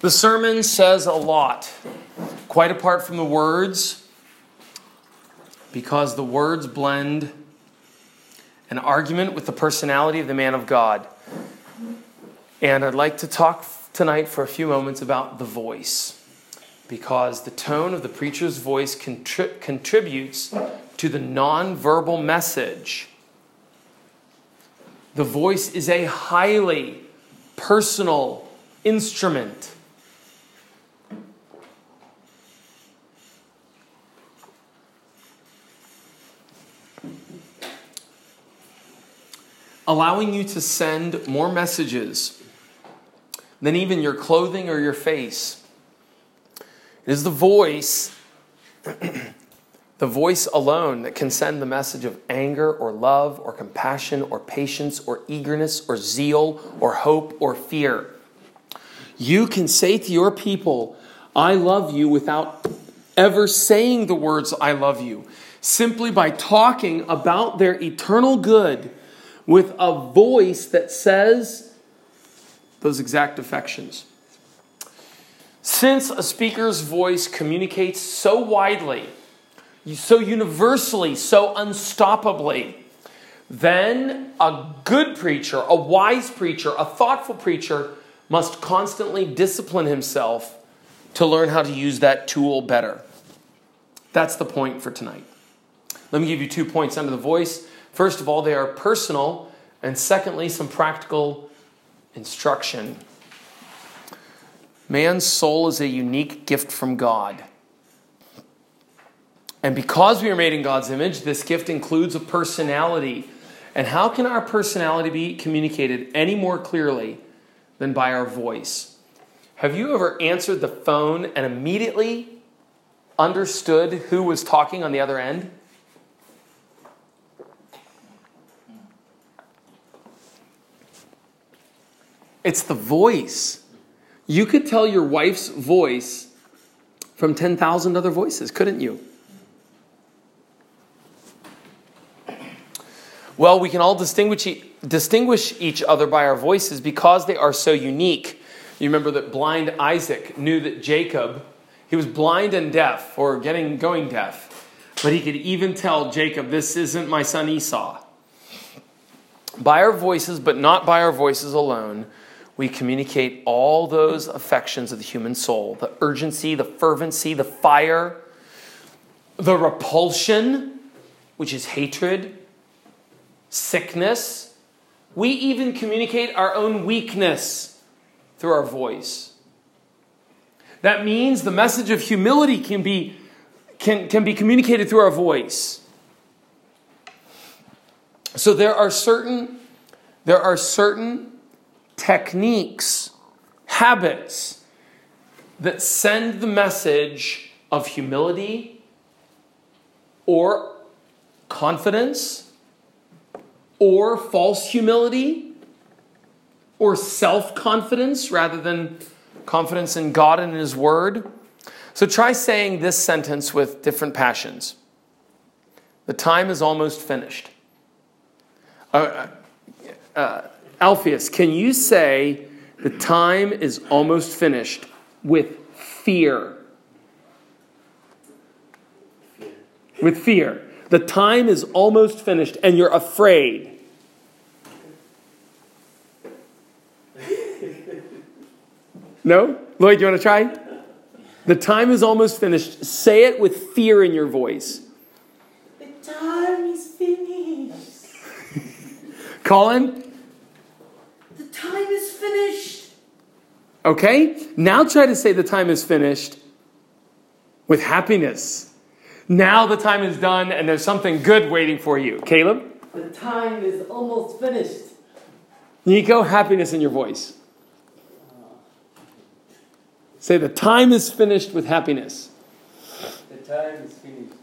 The sermon says a lot, quite apart from the words, because the words blend an argument with the personality of the man of God. And I'd like to talk tonight for a few moments about the voice, because the tone of the preacher's voice contri- contributes to the nonverbal message. The voice is a highly personal instrument. Allowing you to send more messages than even your clothing or your face. It is the voice, the voice alone, that can send the message of anger or love or compassion or patience or eagerness or zeal or hope or fear. You can say to your people, I love you without ever saying the words, I love you, simply by talking about their eternal good with a voice that says those exact affections. Since a speaker's voice communicates so widely, so universally, so unstoppably, then a good preacher, a wise preacher, a thoughtful preacher must constantly discipline himself to learn how to use that tool better. That's the point for tonight. Let me give you two points under the voice. First of all, they are personal, and secondly, some practical instruction. Man's soul is a unique gift from God. And because we are made in God's image, this gift includes a personality. And how can our personality be communicated any more clearly than by our voice? Have you ever answered the phone and immediately understood who was talking on the other end? It's the voice. You could tell your wife's voice from 10,000 other voices, couldn't you? Well, we can all distinguish, distinguish each other by our voices because they are so unique. You remember that blind Isaac knew that Jacob, he was blind and deaf, or getting going deaf, but he could even tell Jacob, This isn't my son Esau. By our voices, but not by our voices alone, we communicate all those affections of the human soul the urgency, the fervency, the fire, the repulsion, which is hatred, sickness. We even communicate our own weakness through our voice. That means the message of humility can be, can, can be communicated through our voice. So there are certain, there are certain techniques, habits that send the message of humility or confidence or false humility or self confidence rather than confidence in God and His Word. So try saying this sentence with different passions. The time is almost finished. Uh, uh, Alpheus, can you say the time is almost finished with fear? With fear. The time is almost finished and you're afraid. No? Lloyd, do you want to try? The time is almost finished. Say it with fear in your voice. The time is finished. Colin? time is finished. Okay? Now try to say the time is finished with happiness. Now the time is done and there's something good waiting for you. Caleb? The time is almost finished. Nico, happiness in your voice. Say the time is finished with happiness. The time is finished.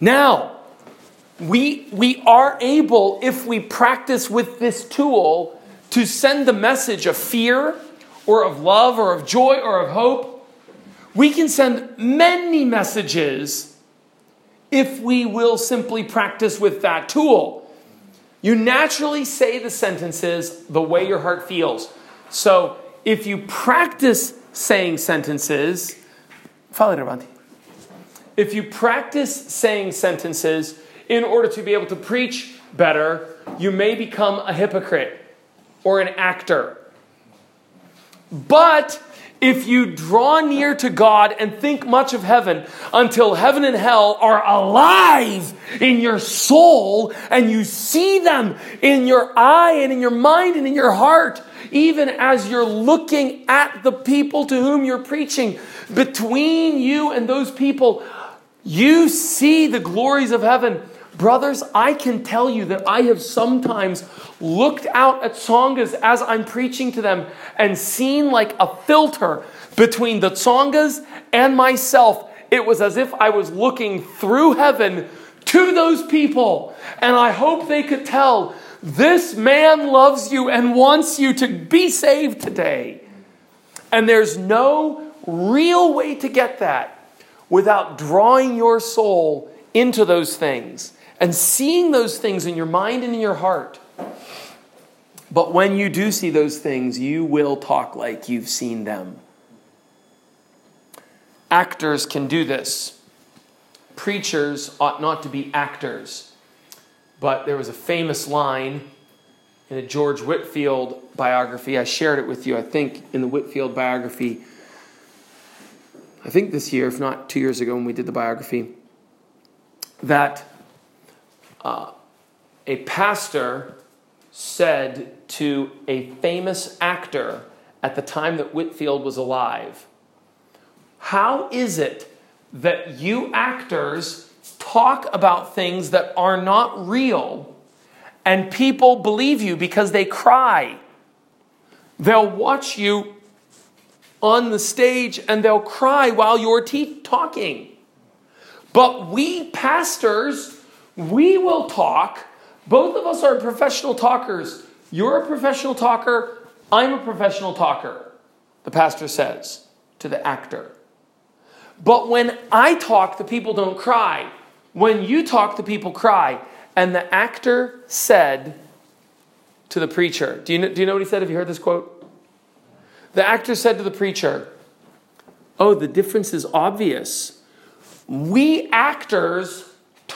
Now, we, we are able, if we practice with this tool, to send the message of fear or of love or of joy or of hope. We can send many messages if we will simply practice with that tool. You naturally say the sentences the way your heart feels. So if you practice saying sentences. If you practice saying sentences in order to be able to preach better, you may become a hypocrite or an actor. But if you draw near to God and think much of heaven until heaven and hell are alive in your soul and you see them in your eye and in your mind and in your heart, even as you're looking at the people to whom you're preaching, between you and those people, you see the glories of heaven. Brothers, I can tell you that I have sometimes looked out at Tsongas as I'm preaching to them and seen like a filter between the Tsongas and myself. It was as if I was looking through heaven to those people. And I hope they could tell this man loves you and wants you to be saved today. And there's no real way to get that without drawing your soul into those things and seeing those things in your mind and in your heart. But when you do see those things, you will talk like you've seen them. Actors can do this. Preachers ought not to be actors. But there was a famous line in a George Whitefield biography. I shared it with you, I think, in the Whitefield biography. I think this year, if not two years ago when we did the biography, that uh, a pastor said to a famous actor at the time that Whitefield was alive, How is it that you actors talk about things that are not real and people believe you because they cry? They'll watch you on the stage and they'll cry while you're te- talking. But we pastors, we will talk. Both of us are professional talkers. You're a professional talker. I'm a professional talker, the pastor says to the actor. But when I talk, the people don't cry. When you talk, the people cry. And the actor said to the preacher, do you, know, do you know what he said? Have you heard this quote? The actor said to the preacher, Oh, the difference is obvious. We actors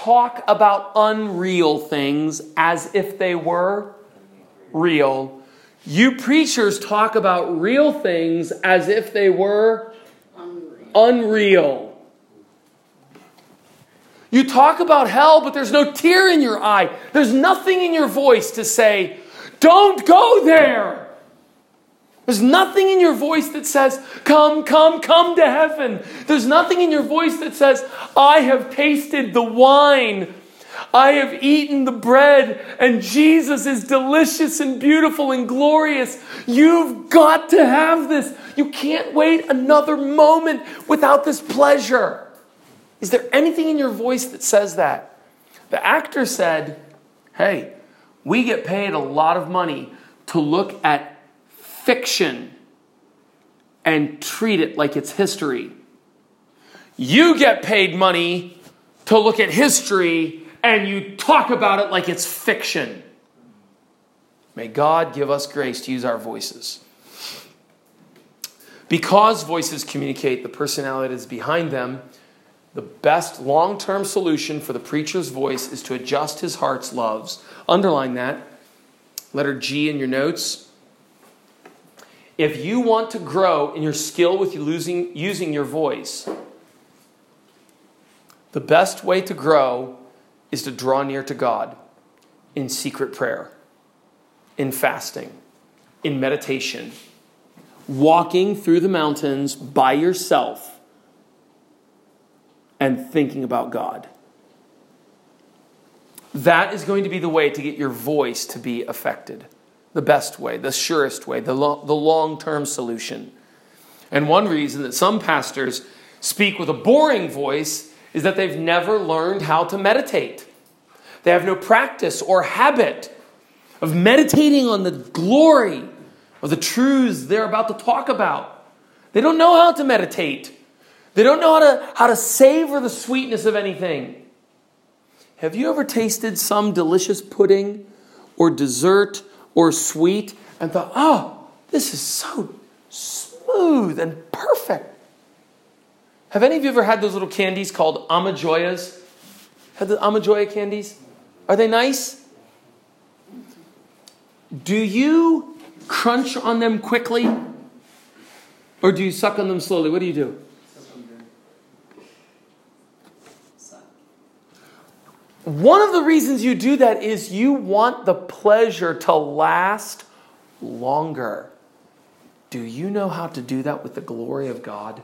talk about unreal things as if they were real. You preachers talk about real things as if they were unreal. unreal. You talk about hell, but there's no tear in your eye. There's nothing in your voice to say, Don't go there. There's nothing in your voice that says, Come, come, come to heaven. There's nothing in your voice that says, I have tasted the wine. I have eaten the bread, and Jesus is delicious and beautiful and glorious. You've got to have this. You can't wait another moment without this pleasure. Is there anything in your voice that says that? The actor said, Hey, we get paid a lot of money to look at fiction and treat it like it's history. You get paid money to look at history and you talk about it like it's fiction. May God give us grace to use our voices. Because voices communicate the personality behind them, the best long term solution for the preacher's voice is to adjust his heart's loves. Underline that. Letter G in your notes. If you want to grow in your skill with losing, using your voice, the best way to grow is to draw near to God in secret prayer, in fasting, in meditation, walking through the mountains by yourself and thinking about God. That is going to be the way to get your voice to be affected the best way, the surest way, the, lo- the long term solution. And one reason that some pastors speak with a boring voice is that they've never learned how to meditate. They have no practice or habit of meditating on the glory of the truths they're about to talk about. They don't know how to meditate. They don't know how to, how to savor the sweetness of anything. Have you ever tasted some delicious pudding or dessert or sweet and thought, oh, this is so smooth and perfect. Have any of you ever had those little candies called Amajoyas? Had the Amajoya candies? Are they nice? Do you crunch on them quickly? Or do you suck on them slowly? What do you do? One of the reasons you do that is you want the pleasure to last longer. Do you know how to do that with the glory of God?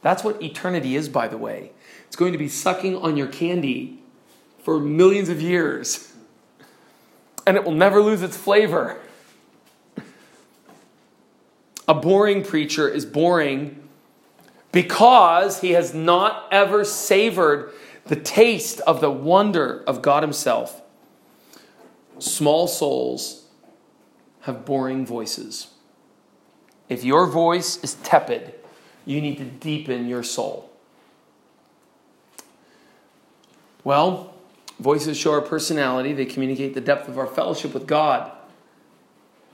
That's what eternity is, by the way. It's going to be sucking on your candy for millions of years, and it will never lose its flavor. A boring preacher is boring because he has not ever savored the taste of the wonder of God Himself. Small souls have boring voices. If your voice is tepid, you need to deepen your soul. Well, voices show our personality, they communicate the depth of our fellowship with God.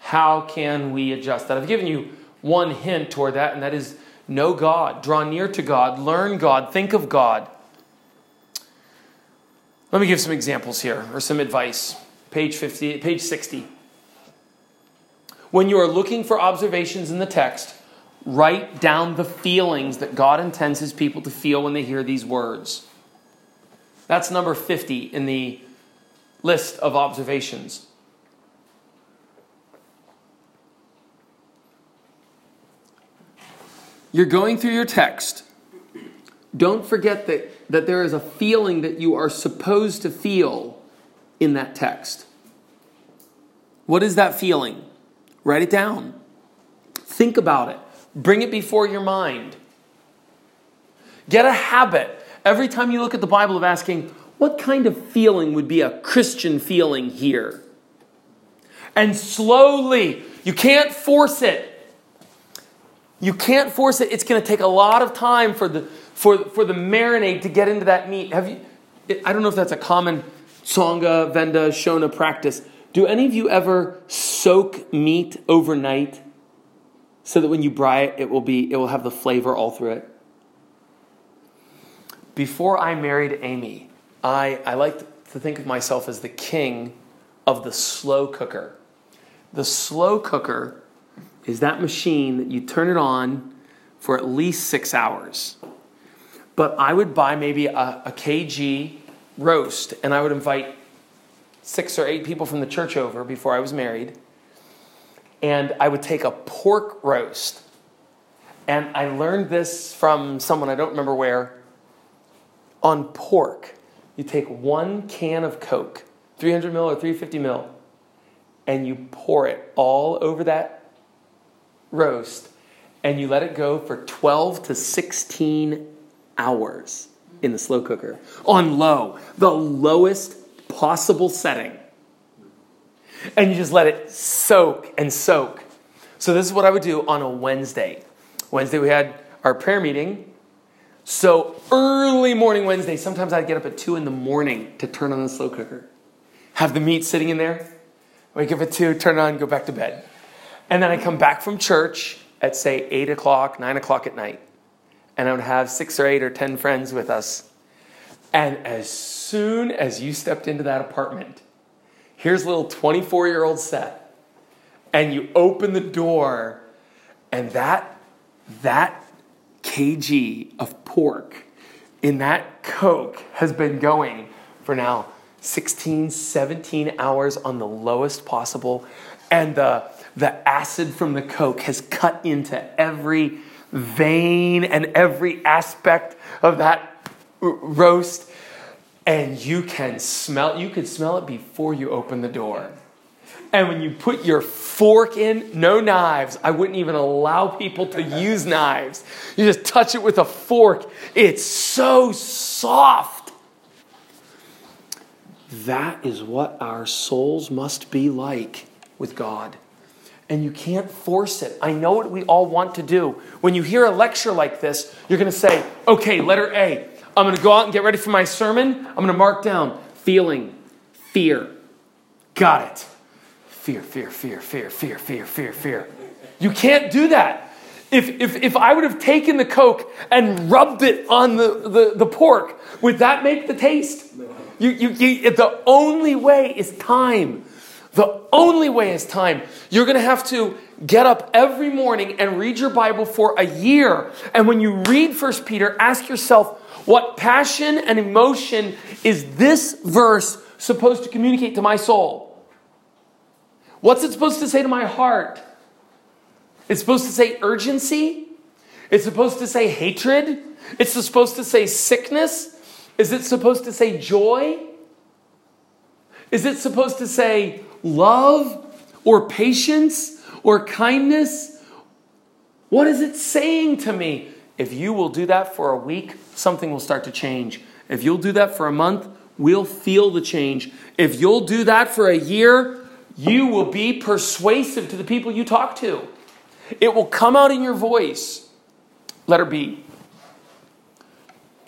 How can we adjust that? I've given you one hint toward that, and that is know God, draw near to God, learn God, think of God. Let me give some examples here or some advice. Page 50, page 60. When you are looking for observations in the text, write down the feelings that God intends his people to feel when they hear these words. That's number 50 in the list of observations. You're going through your text. Don't forget that that there is a feeling that you are supposed to feel in that text. What is that feeling? Write it down. Think about it. Bring it before your mind. Get a habit every time you look at the Bible of asking, what kind of feeling would be a Christian feeling here? And slowly, you can't force it. You can't force it. It's going to take a lot of time for the for, for the marinade to get into that meat. Have you, I don't know if that's a common Tsonga, Venda, Shona practice. Do any of you ever soak meat overnight so that when you braai it, it will, be, it will have the flavor all through it? Before I married Amy, I, I like to think of myself as the king of the slow cooker. The slow cooker is that machine that you turn it on for at least six hours but I would buy maybe a, a kg roast and I would invite six or eight people from the church over before I was married. And I would take a pork roast. And I learned this from someone, I don't remember where. On pork, you take one can of Coke, 300 mil or 350 mil, and you pour it all over that roast, and you let it go for 12 to 16 hours in the slow cooker on low, the lowest possible setting. And you just let it soak and soak. So, this is what I would do on a Wednesday. Wednesday, we had our prayer meeting. So, early morning Wednesday, sometimes I'd get up at 2 in the morning to turn on the slow cooker, have the meat sitting in there, wake up at 2, turn it on, go back to bed. And then I come back from church at, say, 8 o'clock, 9 o'clock at night and I would have six or eight or ten friends with us. And as soon as you stepped into that apartment, here's little 24 year old Seth, and you open the door, and that, that kg of pork in that Coke has been going for now 16, 17 hours on the lowest possible, and the, the acid from the Coke has cut into every vein and every aspect of that roast. And you can smell, you could smell it before you open the door. And when you put your fork in, no knives. I wouldn't even allow people to use knives. You just touch it with a fork. It's so soft. That is what our souls must be like with God and you can't force it. I know what we all want to do. When you hear a lecture like this, you're going to say, okay, letter A. I'm going to go out and get ready for my sermon. I'm going to mark down feeling, fear. Got it. Fear, fear, fear, fear, fear, fear, fear, fear. You can't do that. If, if, if I would have taken the Coke and rubbed it on the, the, the pork, would that make the taste? You, you, you, the only way is time. The only way is time. You're going to have to get up every morning and read your Bible for a year. And when you read First Peter, ask yourself, what passion and emotion is this verse supposed to communicate to my soul? What's it supposed to say to my heart? It's supposed to say urgency. It's supposed to say hatred. It's supposed to say sickness. Is it supposed to say joy? Is it supposed to say love or patience or kindness? What is it saying to me? If you will do that for a week, something will start to change. If you'll do that for a month, we'll feel the change. If you'll do that for a year, you will be persuasive to the people you talk to. It will come out in your voice. Letter B.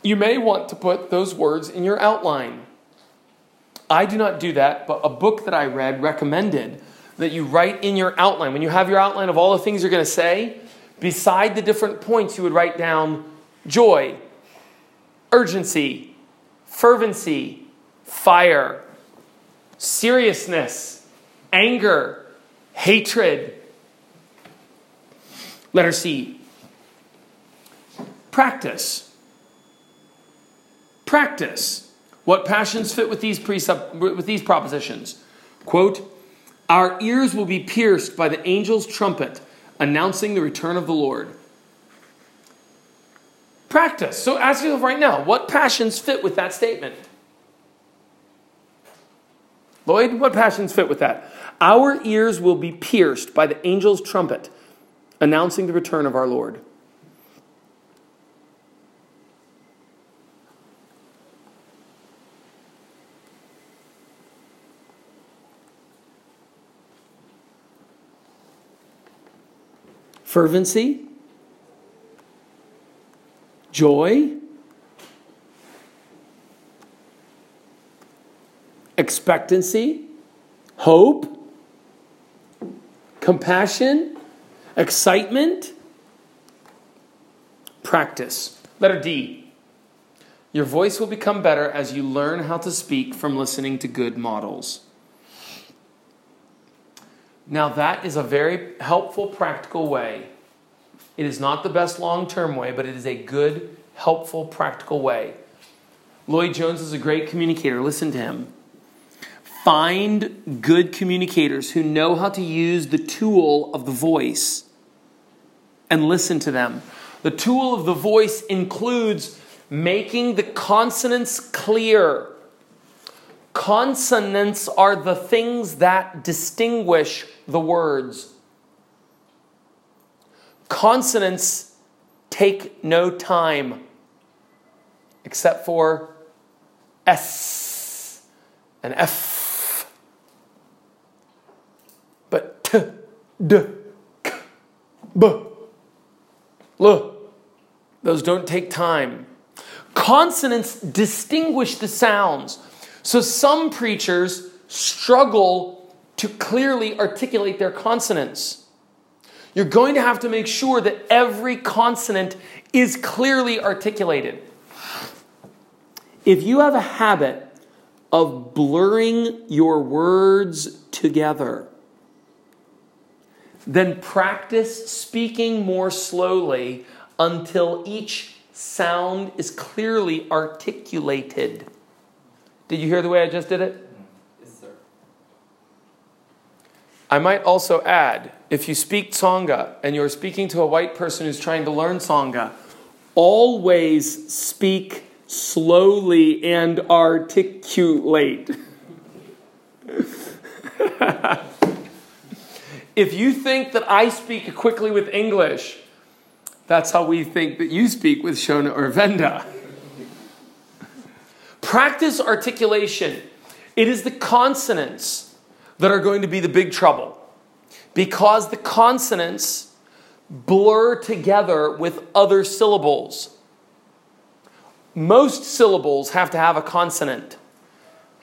You may want to put those words in your outline. I do not do that, but a book that I read recommended that you write in your outline. When you have your outline of all the things you're going to say, beside the different points, you would write down joy, urgency, fervency, fire, seriousness, anger, hatred, Letter C. Practice. Practice. What passions fit with these, precept, with these propositions? Quote, Our ears will be pierced by the angel's trumpet announcing the return of the Lord. Practice. So ask yourself right now, what passions fit with that statement? Lloyd, what passions fit with that? Our ears will be pierced by the angel's trumpet announcing the return of our Lord. Fervency, joy, expectancy, hope, compassion, Excitement, practice. Letter D. Your voice will become better as you learn how to speak from listening to good models. Now, that is a very helpful, practical way. It is not the best long term way, but it is a good, helpful, practical way. Lloyd Jones is a great communicator. Listen to him. Find good communicators who know how to use the tool of the voice and listen to them. The tool of the voice includes making the consonants clear. Consonants are the things that distinguish the words. Consonants take no time except for S and F but t, d, k, b, l, those don't take time. Consonants distinguish the sounds. So some preachers struggle to clearly articulate their consonants. You're going to have to make sure that every consonant is clearly articulated. If you have a habit of blurring your words together, then practice speaking more slowly until each sound is clearly articulated. Did you hear the way I just did it? Yes, sir. I might also add if you speak Tsonga and you're speaking to a white person who's trying to learn Tsonga, always speak slowly and articulate. If you think that I speak quickly with English, that's how we think that you speak with Shona or Venda. Practice articulation. It is the consonants that are going to be the big trouble because the consonants blur together with other syllables. Most syllables have to have a consonant,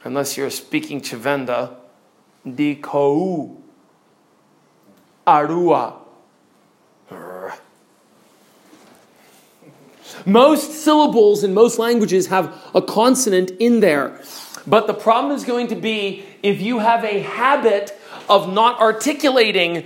unless you're speaking Tshivenda, di kou. Arua. Most syllables in most languages have a consonant in there. But the problem is going to be if you have a habit of not articulating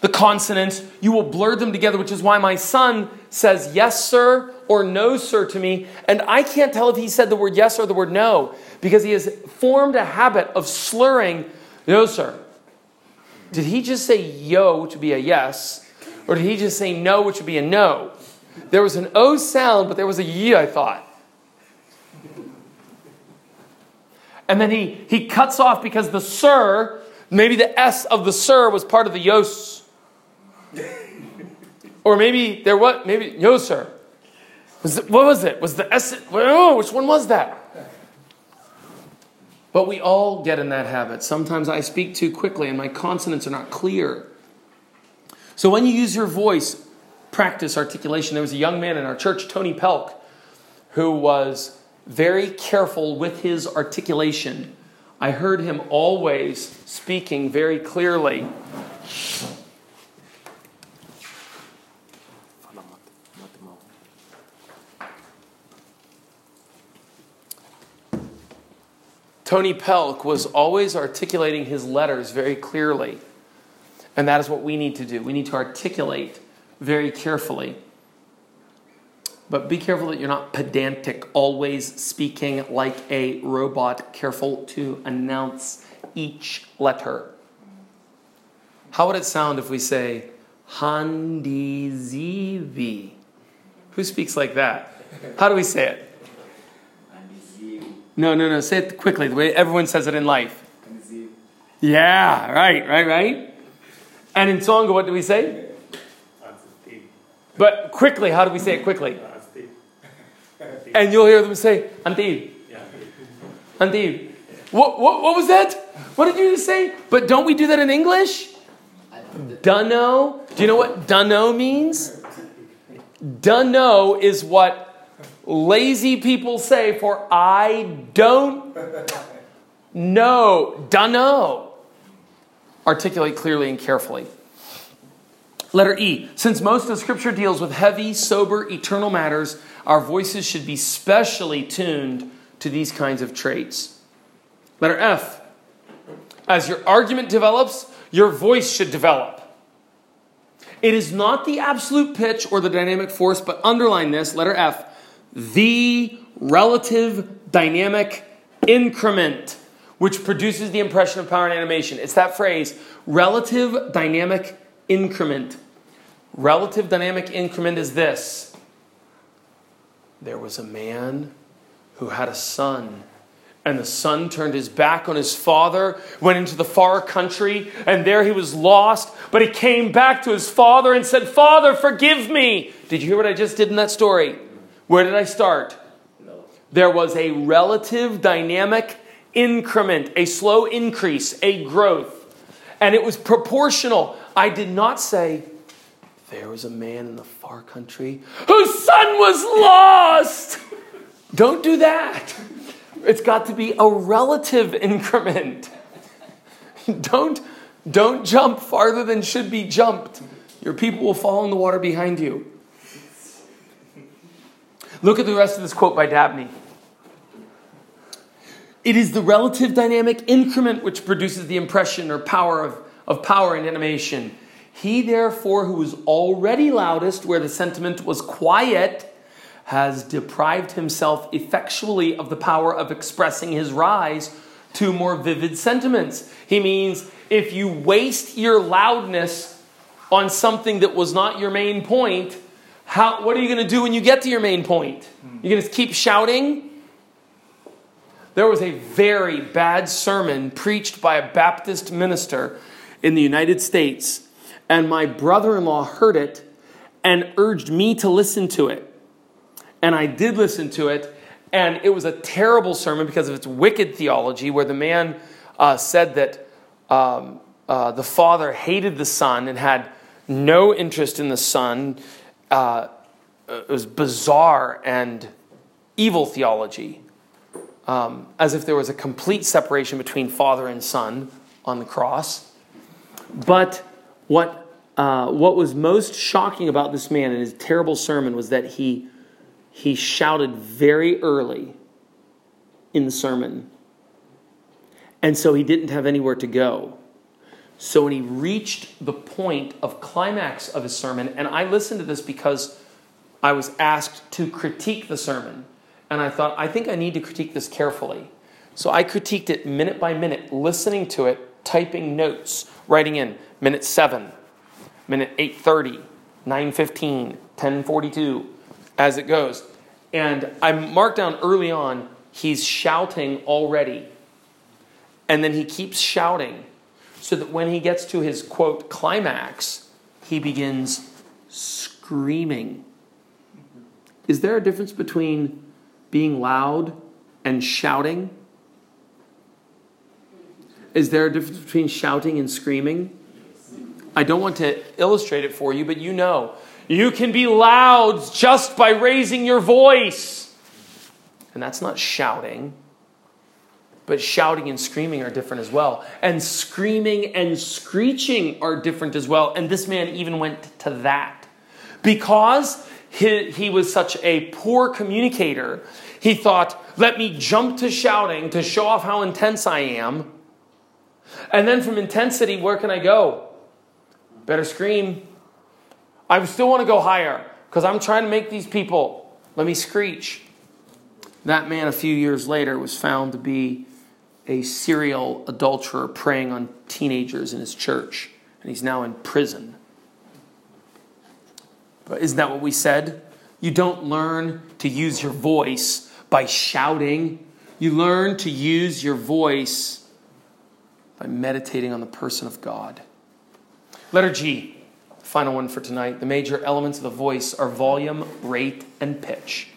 the consonants, you will blur them together, which is why my son says yes, sir, or no, sir, to me. And I can't tell if he said the word yes or the word no, because he has formed a habit of slurring, no, sir. Did he just say yo, which would be a yes, or did he just say no, which would be a no? There was an O sound, but there was a Y, I thought. And then he, he cuts off because the sir, maybe the S of the sir was part of the yos. or maybe there what maybe yoser. Was it, what was it? Was the S, oh, which one was that? But we all get in that habit. Sometimes I speak too quickly and my consonants are not clear. So when you use your voice, practice articulation. There was a young man in our church, Tony Pelk, who was very careful with his articulation. I heard him always speaking very clearly. Tony Pelk was always articulating his letters very clearly. And that is what we need to do. We need to articulate very carefully. But be careful that you're not pedantic, always speaking like a robot, careful to announce each letter. How would it sound if we say Handizivi? Who speaks like that? How do we say it? No, no, no. Say it quickly, the way everyone says it in life. Yeah, right, right, right. And in Tonga, what do we say? But quickly, how do we say it quickly? And you'll hear them say, Antiv. Antiv. What, what, what was that? What did you just say? But don't we do that in English? Dunno. Do you know what dunno means? Dunno is what lazy people say for I don't know. Dunno. Articulate clearly and carefully. Letter E. Since most of Scripture deals with heavy, sober, eternal matters, our voices should be specially tuned to these kinds of traits. Letter F. As your argument develops, your voice should develop. It is not the absolute pitch or the dynamic force, but underline this, letter F, the relative dynamic increment, which produces the impression of power and animation. It's that phrase, relative dynamic increment. Relative dynamic increment is this there was a man who had a son. And the son turned his back on his father, went into the far country, and there he was lost. But he came back to his father and said, Father, forgive me. Did you hear what I just did in that story? Where did I start? There was a relative dynamic increment, a slow increase, a growth. And it was proportional. I did not say, there was a man in the far country whose son was lost. Don't do that. It's got to be a relative increment. Don't, don't jump farther than should be jumped. Your people will fall in the water behind you. Look at the rest of this quote by Dabney. It is the relative dynamic increment which produces the impression or power of, of power and animation. He, therefore, who was already loudest where the sentiment was quiet, has deprived himself effectually of the power of expressing his rise to more vivid sentiments. He means if you waste your loudness on something that was not your main point, how, what are you going to do when you get to your main point? You're going to keep shouting? There was a very bad sermon preached by a Baptist minister in the United States and my brother in law heard it and urged me to listen to it. And I did listen to it, and it was a terrible sermon because of its wicked theology, where the man uh, said that um, uh, the father hated the son and had no interest in the son. Uh, it was bizarre and evil theology, um, as if there was a complete separation between father and son on the cross. But what, uh, what was most shocking about this man and his terrible sermon was that he, he shouted very early in the sermon. And so he didn't have anywhere to go. So when he reached the point of climax of his sermon, and I listened to this because I was asked to critique the sermon. And I thought, I think I need to critique this carefully. So I critiqued it minute by minute, listening to it, typing notes, writing in minute 7, minute 8:30, 9:15, 10:42 as it goes. And I marked down early on he's shouting already. And then he keeps shouting so that when he gets to his quote climax, he begins screaming. Is there a difference between being loud and shouting? Is there a difference between shouting and screaming? I don't want to illustrate it for you, but you know. You can be loud just by raising your voice. And that's not shouting. But shouting and screaming are different as well. And screaming and screeching are different as well. And this man even went to that. Because he, he was such a poor communicator, he thought, let me jump to shouting to show off how intense I am. And then from intensity, where can I go? Better scream. I still want to go higher because I'm trying to make these people. Let me screech. That man, a few years later, was found to be a serial adulterer preying on teenagers in his church, and he's now in prison. But isn't that what we said? You don't learn to use your voice by shouting, you learn to use your voice by meditating on the person of God. Letter G, final one for tonight. The major elements of the voice are volume, rate, and pitch.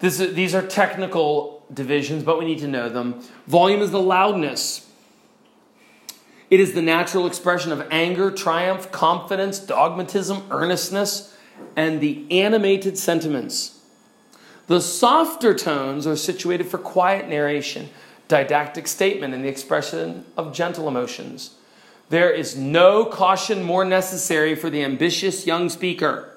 This, these are technical divisions, but we need to know them. Volume is the loudness. It is the natural expression of anger, triumph, confidence, dogmatism, earnestness, and the animated sentiments. The softer tones are situated for quiet narration, didactic statement, and the expression of gentle emotions. There is no caution more necessary for the ambitious young speaker.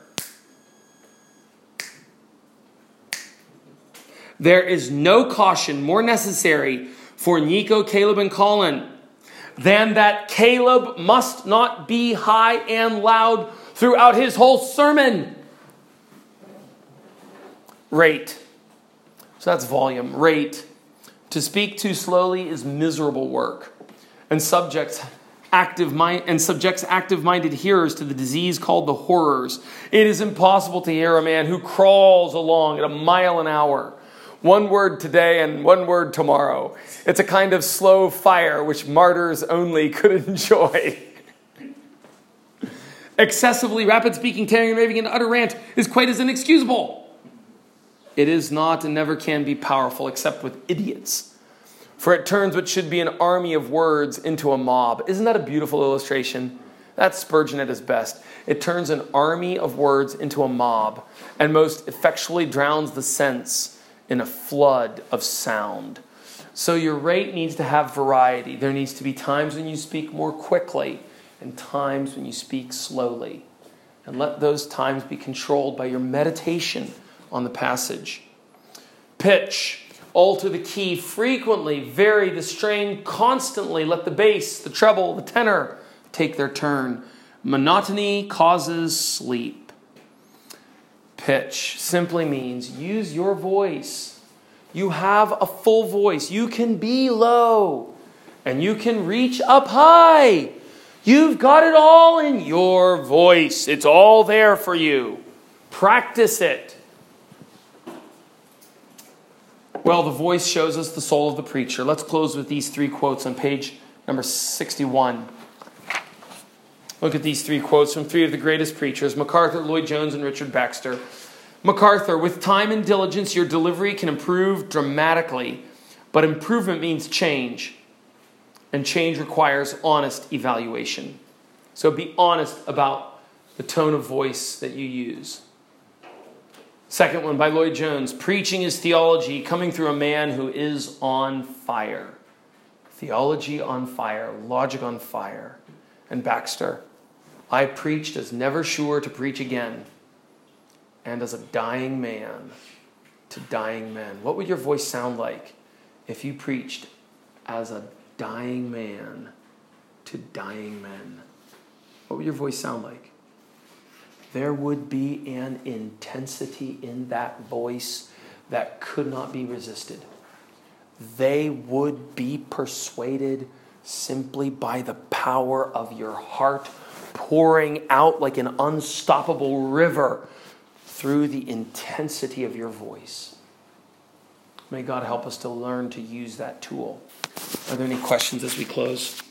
There is no caution more necessary for Nico, Caleb, and Colin than that Caleb must not be high and loud throughout his whole sermon. Rate. So that's volume. Rate. To speak too slowly is miserable work. And subjects active mind and subjects active-minded hearers to the disease called the horrors. It is impossible to hear a man who crawls along at a mile an hour. One word today and one word tomorrow. It's a kind of slow fire which martyrs only could enjoy. Excessively rapid speaking, tearing and raving, and utter rant is quite as inexcusable. It is not and never can be powerful except with idiots. For it turns what should be an army of words into a mob. Isn't that a beautiful illustration? That's Spurgeon at his best. It turns an army of words into a mob and most effectually drowns the sense in a flood of sound. So your rate needs to have variety. There needs to be times when you speak more quickly and times when you speak slowly. And let those times be controlled by your meditation on the passage. Pitch alter the key frequently, vary the strain constantly, let the bass, the treble, the tenor take their turn. Monotony causes sleep. Pitch simply means use your voice. You have a full voice. You can be low and you can reach up high. You've got it all in your voice. It's all there for you. Practice it. Well, the voice shows us the soul of the preacher. Let's close with these three quotes on page number 61. Look at these three quotes from three of the greatest preachers MacArthur, Lloyd Jones, and Richard Baxter. MacArthur, with time and diligence, your delivery can improve dramatically, but improvement means change, and change requires honest evaluation. So be honest about the tone of voice that you use. Second one by Lloyd Jones Preaching is theology coming through a man who is on fire. Theology on fire, logic on fire. And Baxter, I preached as never sure to preach again. and as a dying man to dying men. What would your voice sound like if you preached as a dying man to dying men? What would your voice sound like? There would be an intensity in that voice that could not be resisted. They would be persuaded simply by the power of your heart pouring out like an unstoppable river through the intensity of your voice. May God help us to learn to use that tool. Are there any questions as we close?